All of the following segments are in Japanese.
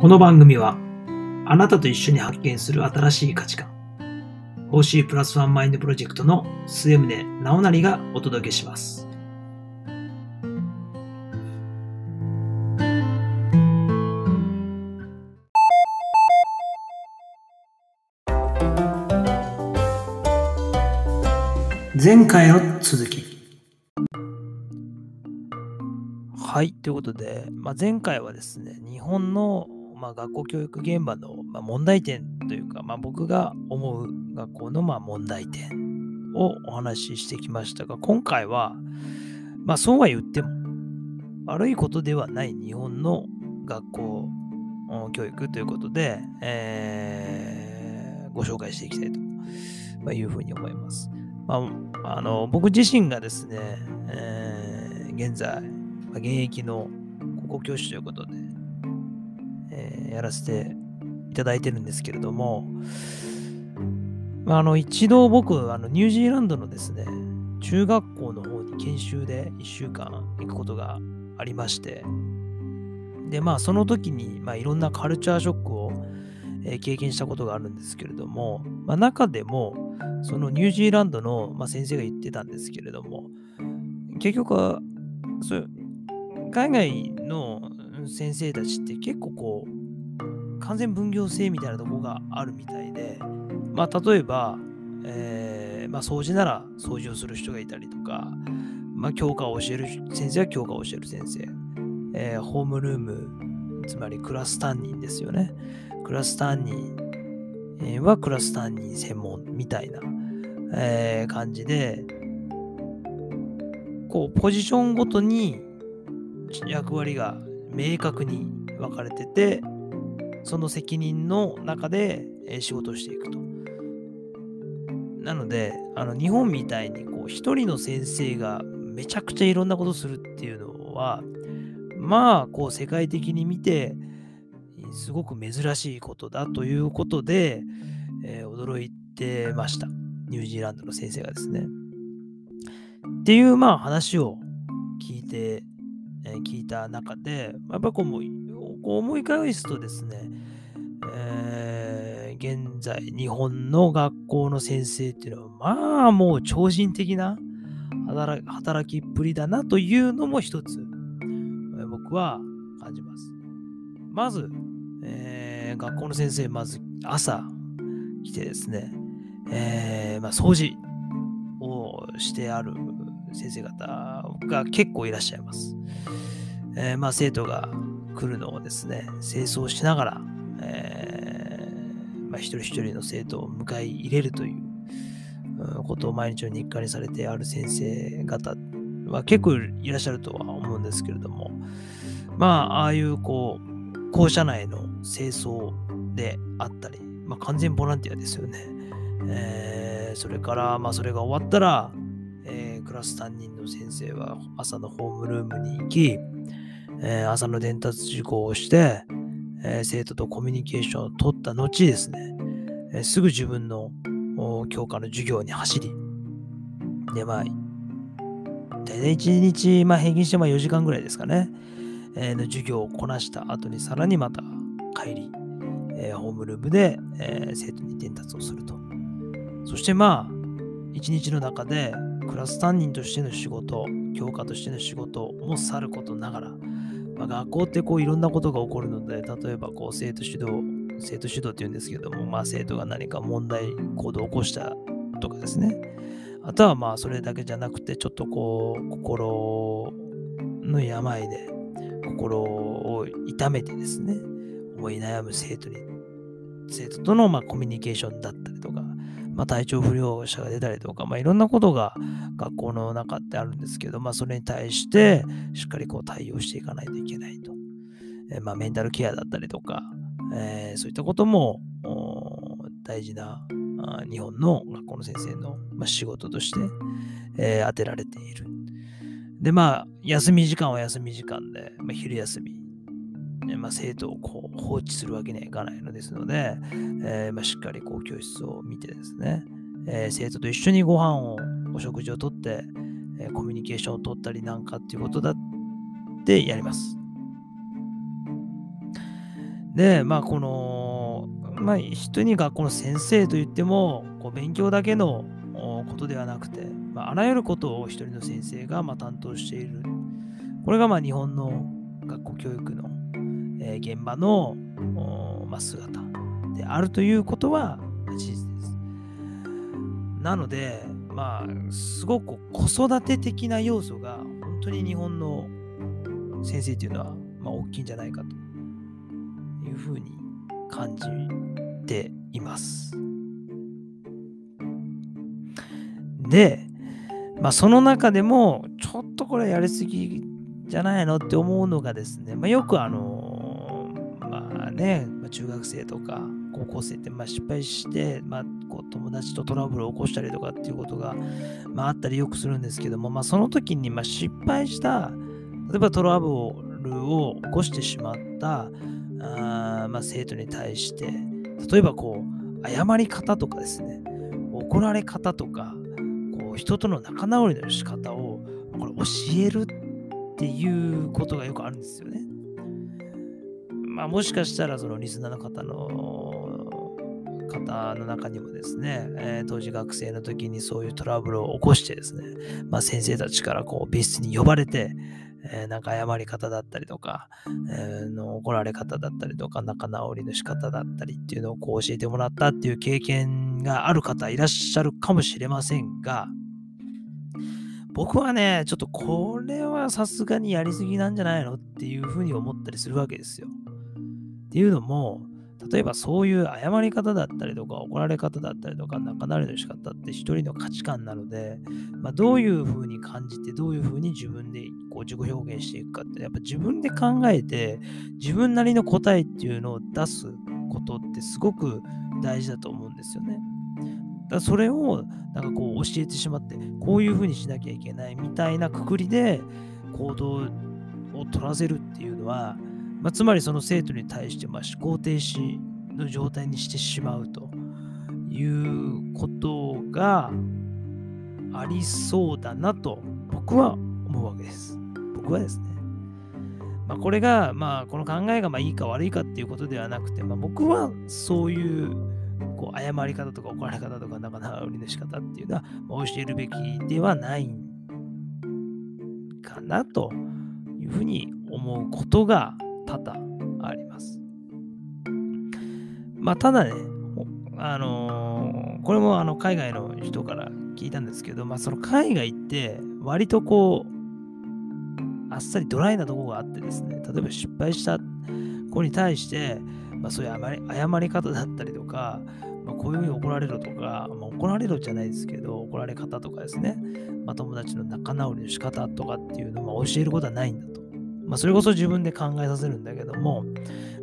この番組はあなたと一緒に発見する新しい価値観 OC プラスワンマインドプロジェクトの末宗直成がお届けします。前回の続き。はい、ということで、まあ、前回はですね、日本の、まあ、学校教育現場の、まあ、問題点というか、まあ、僕が思う学校の、まあ、問題点をお話ししてきましたが、今回は、まあ、そうは言っても、悪いことではない日本の学校教育ということで、えーご紹介していきたいというふうに思います。まあ、あの僕自身がですね、えー現在、現役の高校教師ということで、やらせていただいてるんですけれども、まあ、あの一度僕あのニュージーランドのですね中学校の方に研修で1週間行くことがありましてでまあその時に、まあ、いろんなカルチャーショックを、え経験したことがあるんですけれども、まあ、中でもそのニュージーランドの、まあ、先生が言ってたんですけれども結局はそう海外の先生たちって結構こう完全分業制みたいなとこがあるみたいでまあ例えば、えーまあ、掃除なら掃除をする人がいたりとか、まあ、教科を教える先生は教科を教える先生、えーホームルームつまりクラス担任ですよね。クラス担任はクラス担任専門みたいな、えー感じでこうポジションごとに役割が明確に分かれててその責任の中で仕事をしていくと。なのであの日本みたいにこう一人の先生がめちゃくちゃいろんなことするっていうのはまあこう世界的に見てすごく珍しいことだということで、えー驚いてました。ニュージーランドの先生がですね。っていうまあ話を聞いて、えー聞いた中で、やっぱこう思い返すとですね、え現在日本の学校の先生っていうのはまあもう超人的な働きっぷりだなというのも一つ、僕は感じます。まず、えー学校の先生、まず朝来てですね、えーまあ、掃除をしてある先生方が結構いらっしゃいます。えーまあ、生徒が来るのをですね、清掃しながら、えーまあ、一人一人の生徒を迎え入れるということを毎日の日課にされてある先生方は結構いらっしゃるとは思うんですけれども、まあ、ああいうこう、校舎内の清掃であったり、まあ、完全ボランティアですよね。えーそれから、まあ、それが終わったら、えークラス担任の先生は朝のホームルームに行き、えー朝の伝達事項をして、え生徒とコミュニケーションを取った後ですね、えすぐ自分の教科の授業に走り、で、まあ、大体1日、まあ、平均してま4時間ぐらいですかね、えーの授業をこなした後にさらにまた帰り、えーホームルームで、えー生徒に伝達をすると。そしてまあ、一日の中でクラス担任としての仕事、教科としての仕事もさることながら、まあ、学校ってこういろんなことが起こるので、例えばこう生徒主導、生徒主導って言うんですけども、まあ生徒が何か問題行動を起こしたとかですね。あとはまあそれだけじゃなくて、ちょっとこう心の病で心を痛めてですね、思い悩む生徒に、生徒とのまコミュニケーションだったり、まあ、体調不良者が出たりとか、まあ、いろんなことが学校の中ってあるんですけど、まあ、それに対してしっかりこう対応していかないといけないと。えーまあ、メンタルケアだったりとか、えーそういったことも大事な日本の学校の先生の、まあ、仕事として、えー当てられている。で、まあ、休み時間は休み時間で、まあ、昼休み、えーまあ、生徒をこう放置するわけにはいかないのですので、えーまあ、しっかりこう教室を見てですね、えー生徒と一緒にご飯を、お食事をとって、えーコミュニケーションを取ったりなんかっていうことだってやります。で、まあ、この、まあ、人に学校の先生といっても、こう勉強だけのことではなくて、まあ、あらゆることを一人の先生がま担当している。これがまあ日本の学校教育の、えー、現場の、まあ、姿であるということは事実です。なので、まあ、すごく子育て的な要素が本当に日本の先生っていうのは、まあ、大きいんじゃないかというふうに感じています。で、まあ、その中でも、ちょっとこれやりすぎじゃないのって思うのがですね、まあ、よくあの、まあ、中学生とか高校生ってまあ失敗して、まあ、こう友達とトラブルを起こしたりとかっていうことが、まあ、あったりよくするんですけども、まあ、その時にまあ失敗した例えばトラブルを起こしてしまったあ、まあ、生徒に対して例えばこう謝り方とかですね怒られ方とかこう人との仲直りの仕方をこれ教えるっていうことがよくあるんですよね。まあ、もしかしたらそのリスナーの方の方の中にもですね、えー、当時学生の時にそういうトラブルを起こしてですね、まあ、先生たちからこう別室に呼ばれて、えー、なんか謝り方だったりとか、えー、の怒られ方だったりとか、仲直りの仕方だったりっていうのをこう教えてもらったっていう経験がある方いらっしゃるかもしれませんが、僕はね、ちょっとこれはさすがにやりすぎなんじゃないのっていうふうに思ったりするわけですよ。っていうのも、例えばそういう謝り方だったりとか怒られ方だったりとか仲直りの仕方って一人の価値観なので、まあ、どういうふうに感じてどういうふうに自分でこう自己表現していくかってやっぱ自分で考えて自分なりの答えっていうのを出すことってすごく大事だと思うんですよね。だそれをなんかこう教えてしまってこういうふうにしなきゃいけないみたいなくくりで行動を取らせるっていうのはまあ、つまりその生徒に対してま思考停止の状態にしてしまうということがありそうだなと僕は思うわけです。僕はですね。まあ、これが、まあ、この考えがまあいいか悪いかっていうことではなくて、まあ、僕はそういうこう謝り方とか怒られ方とか仲直りの仕方っていうのは、ま、教えるべきではないかなというふうに思うことが多々あります。まあ、ただね、あのー、これもあの海外の人から聞いたんですけど、まあ、その海外って割とこう、あっさりドライなとこがあってですね、例えば失敗した子に対して、まあ、そういう謝り方だったりとか、まあ、こういうふうに怒られるとか、まあ、怒られるじゃないですけど、怒られ方とかですね、まあ、友達の仲直りの仕方とかっていうのを教えることはないんだと。まあ、それこそ自分で考えさせるんだけども、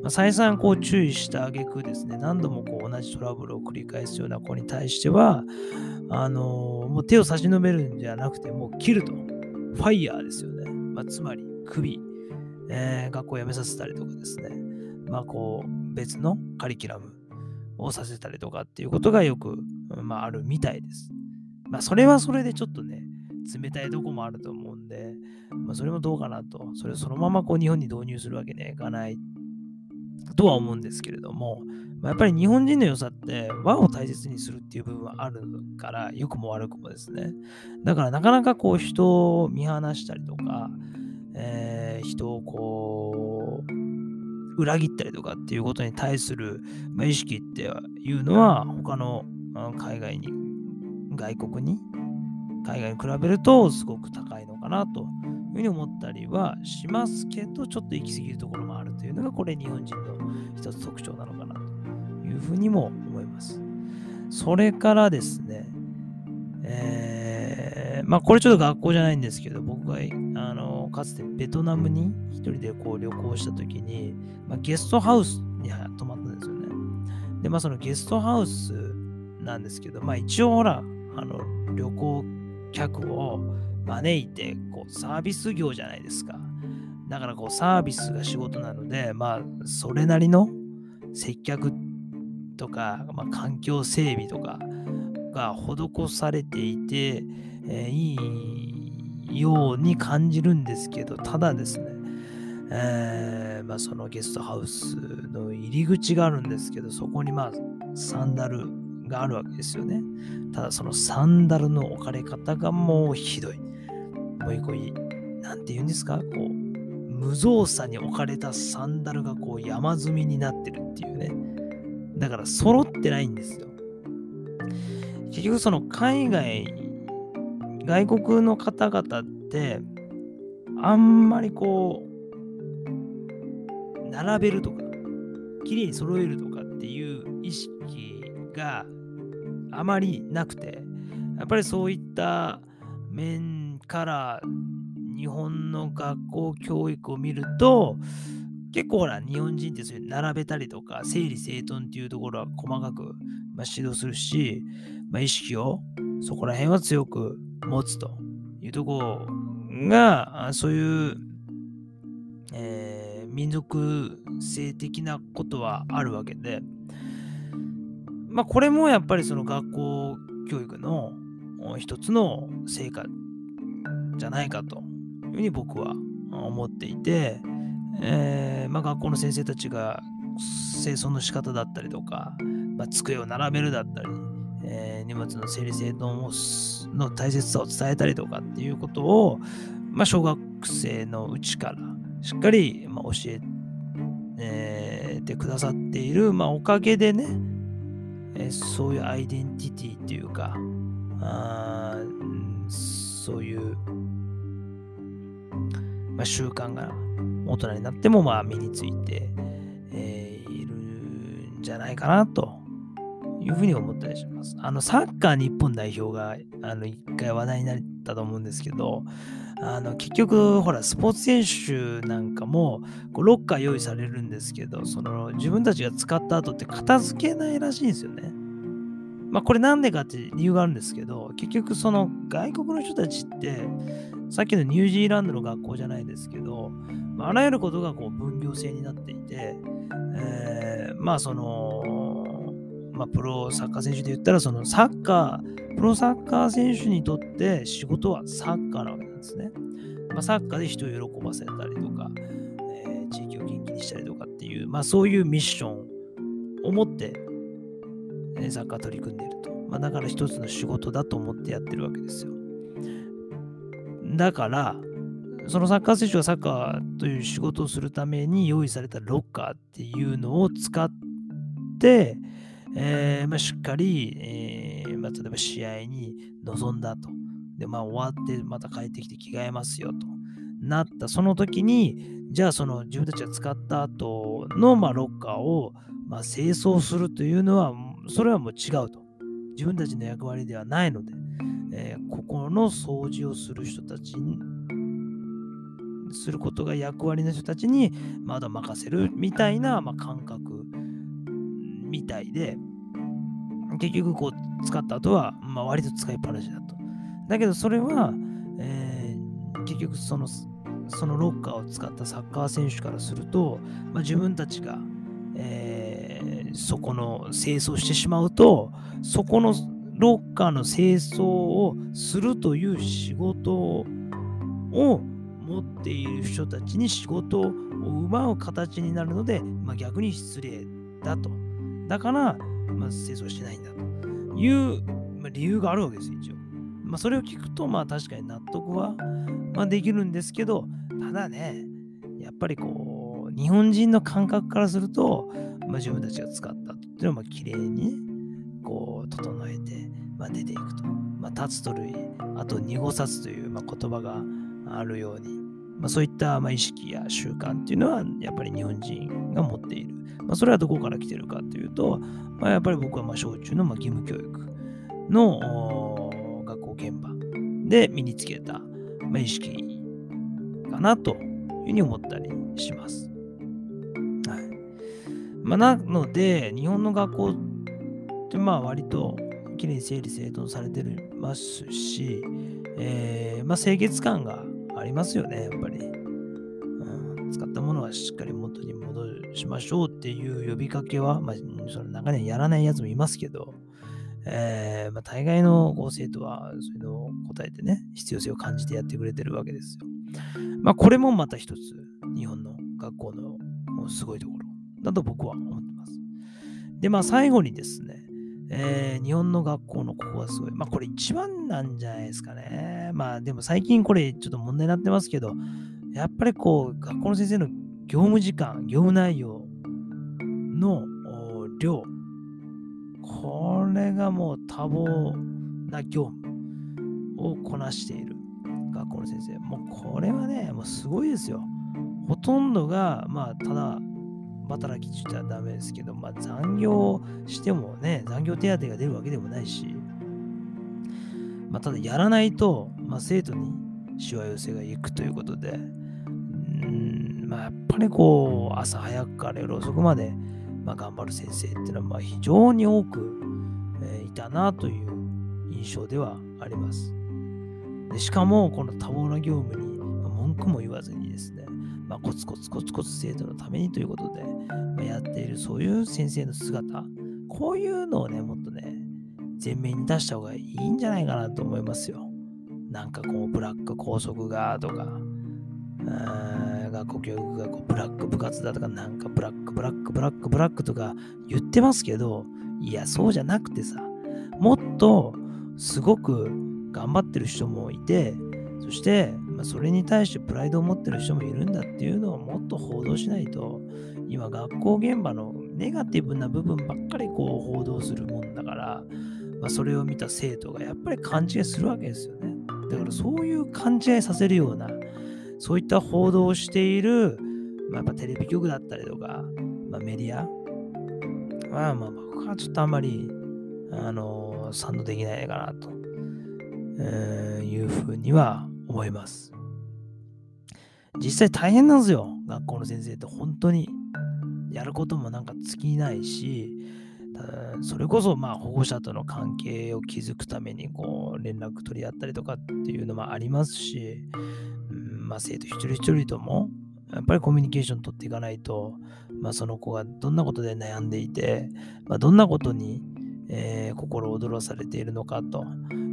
まあ、再三こう注意した挙句ですね、何度もこう同じトラブルを繰り返すような子に対しては、あの、もう手を差し伸べるんじゃなくて、もう切ると。ファイヤーですよね。まあ、つまり、首、えー、学校を辞めさせたりとかですね、まあ、こう、別のカリキュラムをさせたりとかっていうことがよく、まあ、あるみたいです。まあ、それはそれでちょっとね、冷たいとこもあると思うんで、まあ、それもどうかなと。それをそのままこう日本に導入するわけにはいかないとは思うんですけれども、まあ、やっぱり日本人の良さって和を大切にするっていう部分はあるから、良くも悪くもですね。だからなかなかこう人を見放したりとか、えー、人をこう、裏切ったりとかっていうことに対する、まあ、意識っていうのは他の海外に、外国に、海外に比べるとすごく高いのかなというふうに思ったりはしますけど、ちょっと行き過ぎるところもあるというのが、これ日本人の一つ特徴なのかなというふうにも思います。それからですね、えー、まあこれちょっと学校じゃないんですけど、僕があのかつてベトナムに一人でこう旅行した時に、まあ、ゲストハウスに泊まったんですよね。で、まあそのゲストハウスなんですけど、まあ一応ほら、あの旅行客を招いてこうサービス業じゃないですか。だからこうサービスが仕事なので、まあそれなりの接客とか、まあ、環境整備とかが施されていて、えー、いいように感じるんですけど、ただですね、えーまあ、そのゲストハウスの入り口があるんですけど、そこにまあサンダルがあるわけですよね。ただそのサンダルの置かれ方がもうひどい。もういこい、なんて言うんですか？こう、無造作に置かれたサンダルがこう山積みになってるっていうね。だから揃ってないんですよ。結局その海外、外国の方々って、あんまりこう、並べるとか、綺麗に揃えるとかっていう意識があまりなくて、やっぱりそういった面から日本の学校教育を見ると、結構ほら、日本人ってそういう並べたりとか、整理整頓っていうところは細かく、ま、指導するし、まあ、意識をそこら辺は強く持つと。いうところが、そういう、えー、民族性的なことはあるわけで、まあ、これもやっぱりその学校教育の一つの成果じゃないかというふうに僕は思っていて、えー、まあ、学校の先生たちが清掃の仕方だったりとか、まあ、机を並べるだったり、えー、荷物の整理整頓をの大切さを伝えたりとかっていうことを、まあ、小学生のうちからしっかり、ま教ええー、てくださっている、まあ、おかげでね、えー、そういうアイデンティティっていうか、あそういう、まあ、習慣が大人になってもまあ身について、えー、いるんじゃないかなというふうに思ったりします。あのサッカー日本代表があの一回話題になったと思うんですけど、あの結局、ほら、スポーツ選手なんかもこうロッカー用意されるんですけど、その自分たちが使った後って片付けないらしいんですよね。まあ、これなんでかって理由があるんですけど、結局その外国の人たちって、さっきのニュージーランドの学校じゃないですけど、あらゆることがこう分業制になっていて、えー、まあその、まあ、プロサッカー選手で言ったら、そのサッカー、プロサッカー選手にとって仕事はサッカーなわけなんですね。まあ、サッカーで人を喜ばせたりとか、えー、地域を元気にしたりとかっていう、まあそういうミッションを持って、えー、サッカー取り組んでいると。まあ、だから一つの仕事だと思ってやってるわけですよ。だから、そのサッカー選手がサッカーという仕事をするために用意されたロッカーっていうのを使って、えーまあ、しっかり、えーまあ、例えば試合に臨んだと。で、まあ、終わってまた帰ってきて着替えますよとなったその時に、じゃあその自分たちが使った後の、まあ、ロッカーを、ま、清掃するというのは、それはもう違うと。自分たちの役割ではないので、えー、ここの掃除をする人たちにすることが役割の人たちにまだ任せるみたいな、まあ、感覚みたいで、結局こう使った後は、まあ、割と使いっぱなしだと。だけどそれは、えー、結局そのそのロッカーを使ったサッカー選手からすると、まあ、自分たちが、えー、そこの清掃してしまうとそこのロッカーの清掃をするという仕事を持っている人たちに仕事を奪う形になるので、まあ、逆に失礼だと。だから、まあ、清掃してないんだという、ま、理由があるわけです、一応。まあ、それを聞くと、まあ確かに納得は、まあ、できるんですけど、ただね、やっぱりこう、日本人の感覚からすると、まあ、自分たちが使ったっていうのは、まあ、綺麗に、こう、整えて、まあ、出ていくと。まあ、立つと類、あと濁さずという、まあ、言葉があるように、まあ、そういったまあ意識や習慣っていうのはやっぱり日本人が持っている。まあ、それはどこから来てるかというと、まあ、やっぱり僕はまあ小中のまあ義務教育の学校現場で身につけたまあ意識かなというふうに思ったりします。まあ、なので、日本の学校まあ割ときれいに整理整頓されてますし、えー、まあ清潔感がありますよね、やっぱり。うん、使ったものはしっかり元に戻しましょうっていう呼びかけは、まあ、その中にはやらないやつもいますけど、えー、まあ、大概のこう生徒はそういうのを答えてね、必要性を感じてやってくれてるわけですよ。まあ、これもまた一つ、日本の学校のすごいところだと僕は思ってます。で、まあ最後にですね、えー、日本の学校のここがすごい。まあこれ一番なんじゃないですかね。まあでも最近これちょっと問題になってますけど、やっぱりこう学校の先生の業務時間、業務内容の量、これがもう多忙な業務をこなしている学校の先生。もうこれはね、もうすごいですよ。ほとんどが、まあ、ただ働きちゃダメですけど、まあ、残業してもね、残業手当が出るわけでもないし、まあ、ただやらないと、まあ、生徒にしわ寄せがいくということで、うんまあ、やっぱりこう、朝早くから夜遅くまで、まあ、頑張る先生っていうのは、まあ、非常に多く、えー、いたなという印象ではあります。でしかも、この多忙な業務に、文句も言わずにですね、まあ、コツコツコツコツ生徒のためにということで、まあ、やっているそういう先生の姿、こういうのをね、もっとね、前面に出した方がいいんじゃないかなと思いますよ。なんかこう、ブラック校則がとか、学校教育がこうブラック部活だとか、なんかブラック、ブラック、ブラック、ブラックとか言ってますけど、いや、そうじゃなくてさ、もっとすごく頑張ってる人もいて、そして、まあ、それに対してプライドを持ってる人もいるんだっていうのをもっと報道しないと、今学校現場のネガティブな部分ばっかりこう報道するもんだから、まあ、それを見た生徒がやっぱり勘違いするわけですよね。だからそういう勘違いさせるような、そういった報道をしている、まあ、やっぱテレビ局だったりとか、まあ、メディアは、まあ、僕はちょっとあんまり、あのー、賛同できないかなと、えー、いうふうには思います。実際大変なんですよ、学校の先生って本当に。やることもなんか尽きないし、それこそまあ保護者との関係を築くためにこう連絡取り合ったりとかっていうのもありますし、うんまあ、生徒一人一人ともやっぱりコミュニケーション取っていかないと、まあ、その子がどんなことで悩んでいて、まあ、どんなことに、えー、心躍らされているのかと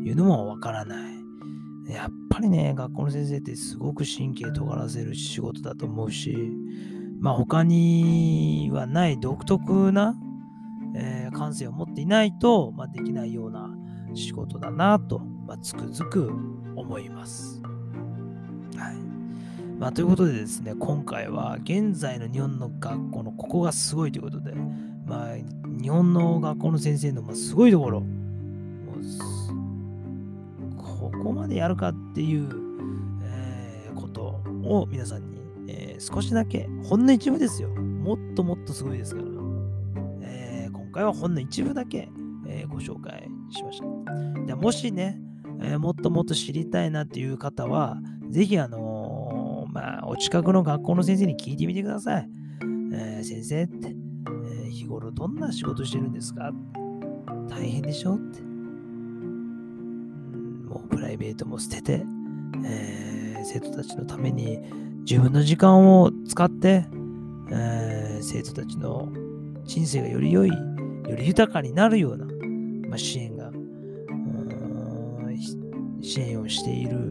いうのもわからない。やっぱりね、学校の先生ってすごく神経尖らせる仕事だと思うし、まあ他にはない独特な、えー、感性を持っていないと、まあ、できないような仕事だなと、まあ、つくづく思います。はい。まあ、ということでですね、今回は現在の日本の学校のここがすごいということで、まあ、日本の学校の先生のすごいところ、ここまでやるかっていう、えー、ことを皆さんに、えー、少しだけ、ほんの一部ですよ。もっともっとすごいですから。えー、今回はほんの一部だけ、えご紹介しました。でもしね、えもっともっと知りたいなっていう方は、ぜひあのまあ、お近くの学校の先生に聞いてみてください。え先生って、え日頃どんな仕事してるんですか？大変でしょって。もプライベートも捨てて、えー、生徒たちのために自分の時間を使って、えー、生徒たちの人生がより良い、より豊かになるような、まあ、支援が、支援をしている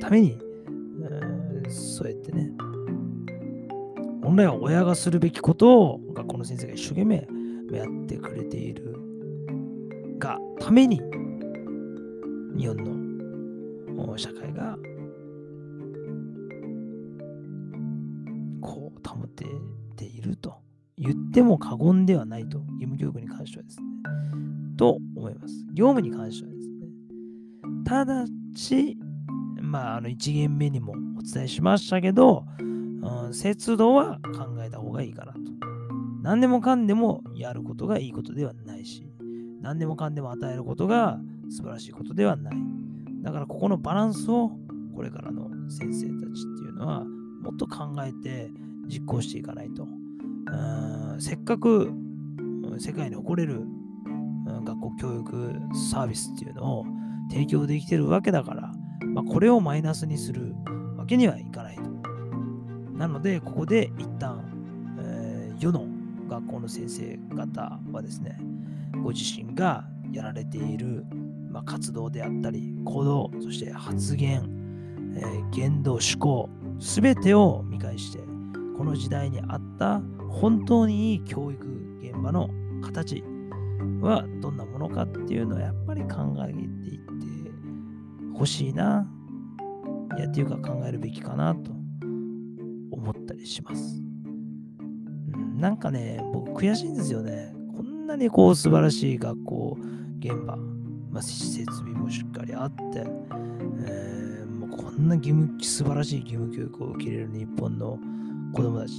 ために、そうやってね、本来は親がするべきことを学校の先生が一生懸命やってくれている。ために日本の社会がこう保てていると言っても過言ではないと義務教育に関してはですねと思います。業務に関してはですね。ただしまああの1限目にもお伝えしましたけど、うん、節度は考えた方がいいかなと。何でもかんでもやることがいいことではないし何でもかんでも与えることが素晴らしいことではない。だからここのバランスをこれからの先生たちっていうのはもっと考えて実行していかないと。せっかく世界に誇れる学校教育サービスっていうのを提供できてるわけだから、まあ、これをマイナスにするわけにはいかないと。なので、ここで一旦、えー、世の学校の先生方はですね、ご自身がやられている、まあ、活動であったり、行動、そして発言、えー、言動、思考、全てを見返してこの時代にあった本当にいい教育現場の形はどんなものかっていうのをやっぱり考えていってほしいな。いやっていうか考えるべきかなと思ったりします。なんかね、僕悔しいんですよね。こんなにこう素晴らしい学校現場、まあ、施設備もしっかりあって、えー、もうこんな義務素晴らしい義務教育を受けれる日本の子供たち。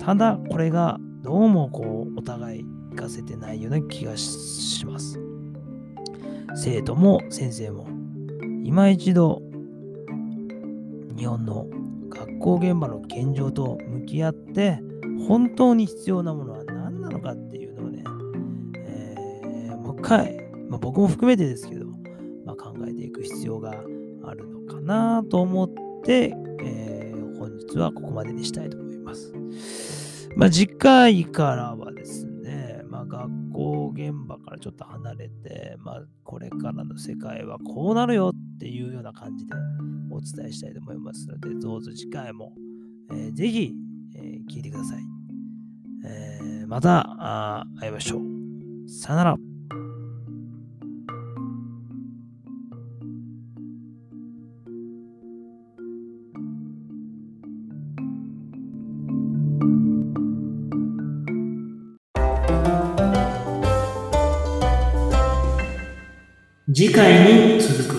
ただ、これがどうもこうお互い行かせてないような気がします。生徒も先生も今一度日本の学校現場の現状と向き合って本当に必要なものは何なのかっていう、回、まあ、僕も含めてですけど、まあ、考えていく必要があるのかなと思って、えー、本日はここまでにしたいと思います。まあ、次回からはですね、まあ、学校現場からちょっと離れて、まあ、これからの世界はこうなるよっていうような感じでお伝えしたいと思いますので、どうぞ次回も、えー、ぜひ、えー、聞いてください。えー、また会いましょう。さよなら。次回に続く。